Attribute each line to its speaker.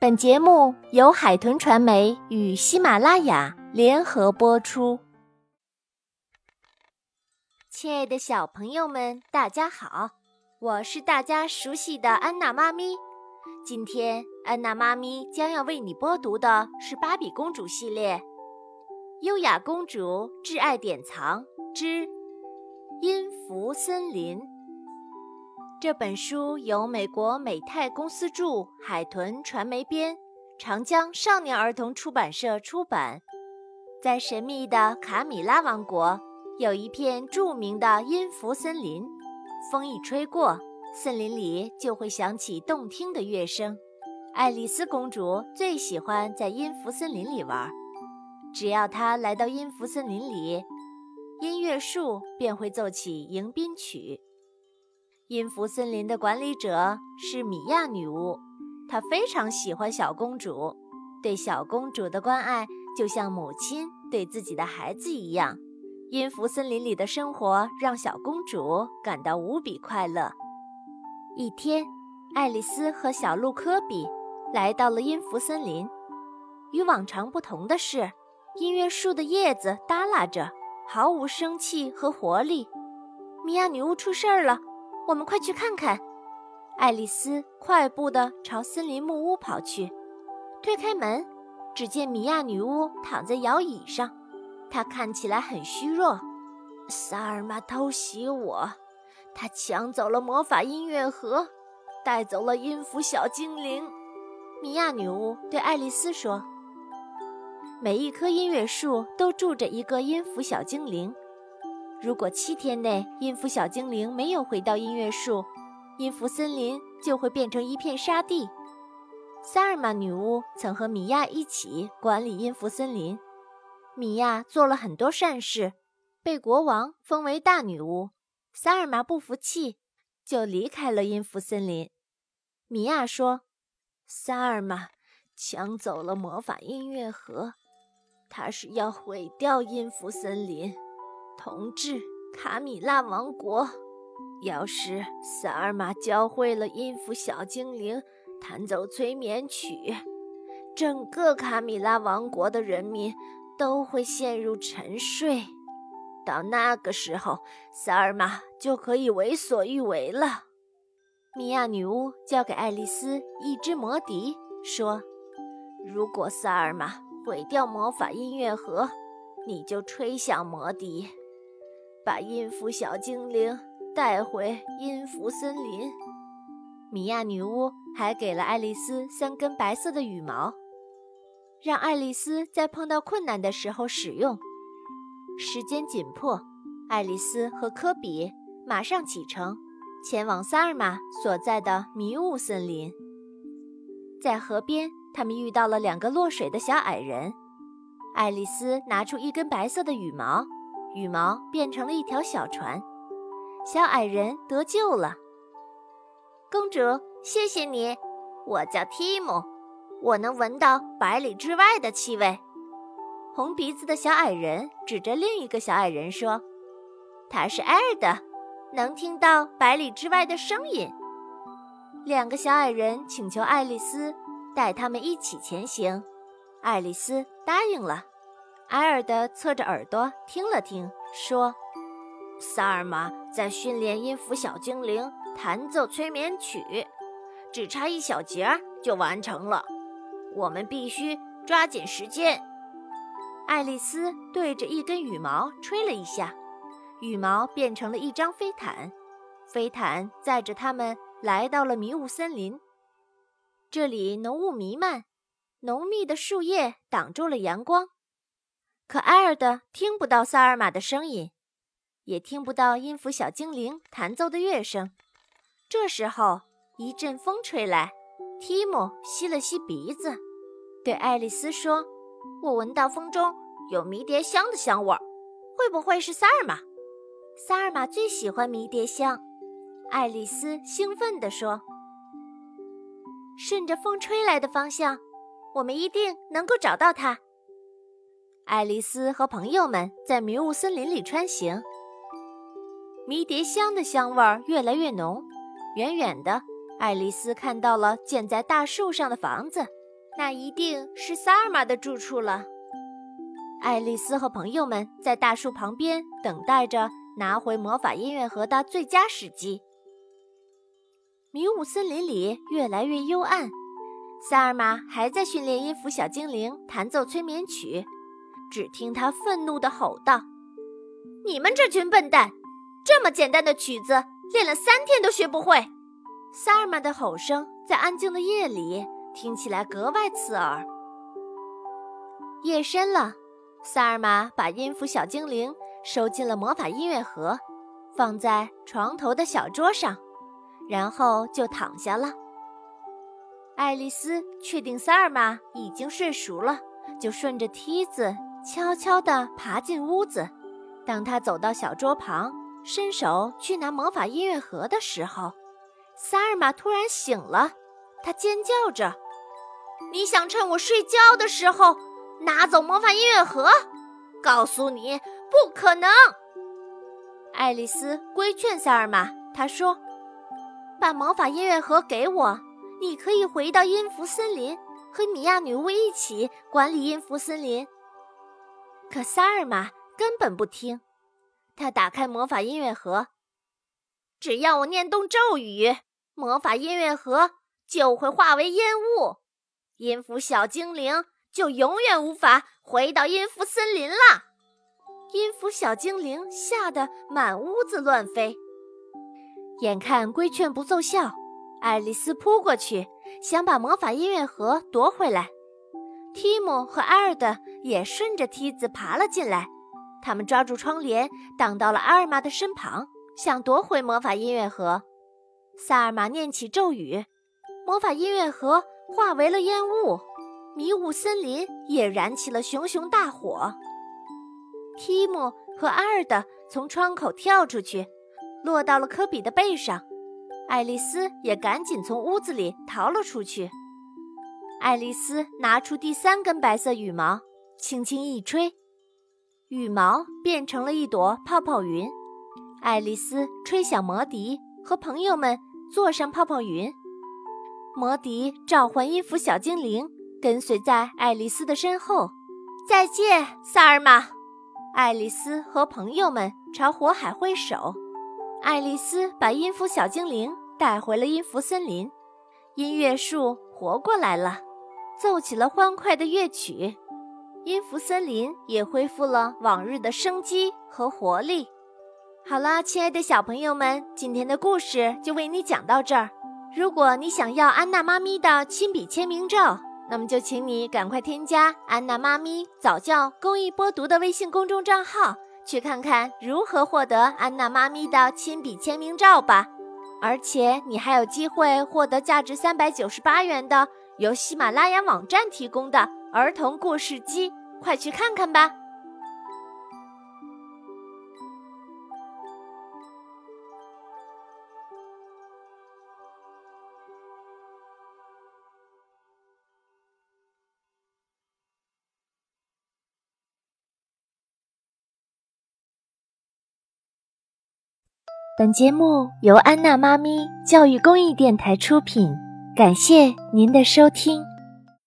Speaker 1: 本节目由海豚传媒与喜马拉雅联合播出。亲爱的小朋友们，大家好，我是大家熟悉的安娜妈咪。今天，安娜妈咪将要为你播读的是《芭比公主》系列《优雅公主挚爱典藏之音符森林》。这本书由美国美泰公司著，海豚传媒编，长江少年儿童出版社出版。在神秘的卡米拉王国，有一片著名的音符森林。风一吹过，森林里就会响起动听的乐声。爱丽丝公主最喜欢在音符森林里玩。只要她来到音符森林里，音乐树便会奏起迎宾曲。音符森林的管理者是米娅女巫，她非常喜欢小公主，对小公主的关爱就像母亲对自己的孩子一样。音符森林里的生活让小公主感到无比快乐。一天，爱丽丝和小鹿科比来到了音符森林。与往常不同的是，音乐树的叶子耷拉着，毫无生气和活力。米娅女巫出事儿了！我们快去看看！爱丽丝快步地朝森林木屋跑去，推开门，只见米娅女巫躺在摇椅上，她看起来很虚弱。萨尔玛偷袭我，他抢走了魔法音乐盒，带走了音符小精灵。米娅女巫对爱丽丝说：“每一棵音乐树都住着一个音符小精灵。”如果七天内音符小精灵没有回到音乐树，音符森林就会变成一片沙地。萨尔玛女巫曾和米娅一起管理音符森林，米娅做了很多善事，被国王封为大女巫。萨尔玛不服气，就离开了音符森林。米娅说：“萨尔玛抢走了魔法音乐盒，他是要毁掉音符森林。”统治卡米拉王国。要是萨尔玛教会了音符小精灵弹奏催眠曲，整个卡米拉王国的人民都会陷入沉睡。到那个时候，萨尔玛就可以为所欲为了。米娅女巫交给爱丽丝一支魔笛，说：“如果萨尔玛毁掉魔法音乐盒，你就吹响魔笛。”把音符小精灵带回音符森林。米娅女巫还给了爱丽丝三根白色的羽毛，让爱丽丝在碰到困难的时候使用。时间紧迫，爱丽丝和科比马上启程，前往萨尔玛所在的迷雾森林。在河边，他们遇到了两个落水的小矮人。爱丽丝拿出一根白色的羽毛。羽毛变成了一条小船，小矮人得救了。公主，谢谢你。我叫提姆，我能闻到百里之外的气味。红鼻子的小矮人指着另一个小矮人说：“他是艾尔德，能听到百里之外的声音。”两个小矮人请求爱丽丝带他们一起前行，爱丽丝答应了。埃尔德侧着耳朵听了听，说：“萨尔玛在训练音符小精灵弹奏催眠曲，只差一小节就完成了。我们必须抓紧时间。”爱丽丝对着一根羽毛吹了一下，羽毛变成了一张飞毯，飞毯载着他们来到了迷雾森林。这里浓雾弥漫，浓密的树叶挡住了阳光。可埃尔德听不到萨尔玛的声音，也听不到音符小精灵弹奏的乐声。这时候，一阵风吹来，提姆吸了吸鼻子，对爱丽丝说：“我闻到风中有迷迭香的香味，会不会是萨尔玛？”萨尔玛最喜欢迷迭香，爱丽丝兴奋地说：“顺着风吹来的方向，我们一定能够找到它。”爱丽丝和朋友们在迷雾森林里穿行，迷迭香的香味儿越来越浓。远远的，爱丽丝看到了建在大树上的房子，那一定是萨尔玛的住处了。爱丽丝和朋友们在大树旁边等待着拿回魔法音乐盒的最佳时机。迷雾森林里越来越幽暗，萨尔玛还在训练音符小精灵弹奏催眠曲。只听他愤怒地吼道：“你们这群笨蛋，这么简单的曲子练了三天都学不会！”萨尔玛的吼声在安静的夜里听起来格外刺耳。夜深了，萨尔玛把音符小精灵收进了魔法音乐盒，放在床头的小桌上，然后就躺下了。爱丽丝确定萨尔玛已经睡熟了，就顺着梯子。悄悄地爬进屋子。当他走到小桌旁，伸手去拿魔法音乐盒的时候，萨尔玛突然醒了。他尖叫着：“你想趁我睡觉的时候拿走魔法音乐盒？告诉你，不可能！”爱丽丝规劝萨尔玛，她说：“把魔法音乐盒给我，你可以回到音符森林，和米娅女巫一起管理音符森林。”可萨尔玛根本不听，他打开魔法音乐盒，只要我念动咒语，魔法音乐盒就会化为烟雾，音符小精灵就永远无法回到音符森林了。音符小精灵吓得满屋子乱飞，眼看规劝不奏效，爱丽丝扑过去想把魔法音乐盒夺回来。提姆和埃尔德也顺着梯子爬了进来，他们抓住窗帘，挡到了阿尔玛的身旁，想夺回魔法音乐盒。萨尔玛念起咒语，魔法音乐盒化为了烟雾，迷雾森林也燃起了熊熊大火。提姆和阿尔德从窗口跳出去，落到了科比的背上，爱丽丝也赶紧从屋子里逃了出去。爱丽丝拿出第三根白色羽毛，轻轻一吹，羽毛变成了一朵泡泡云。爱丽丝吹响魔笛，和朋友们坐上泡泡云。魔笛召唤音符小精灵，跟随在爱丽丝的身后。再见，萨尔玛！爱丽丝和朋友们朝火海挥手。爱丽丝把音符小精灵带回了音符森林，音乐树活过来了。奏起了欢快的乐曲，音符森林也恢复了往日的生机和活力。好了，亲爱的小朋友们，今天的故事就为你讲到这儿。如果你想要安娜妈咪的亲笔签名照，那么就请你赶快添加安娜妈咪早教公益播读的微信公众账号，去看看如何获得安娜妈咪的亲笔签名照吧。而且你还有机会获得价值三百九十八元的。由喜马拉雅网站提供的儿童故事机，快去看看吧！本节目由安娜妈咪教育公益电台出品。感谢您的收听。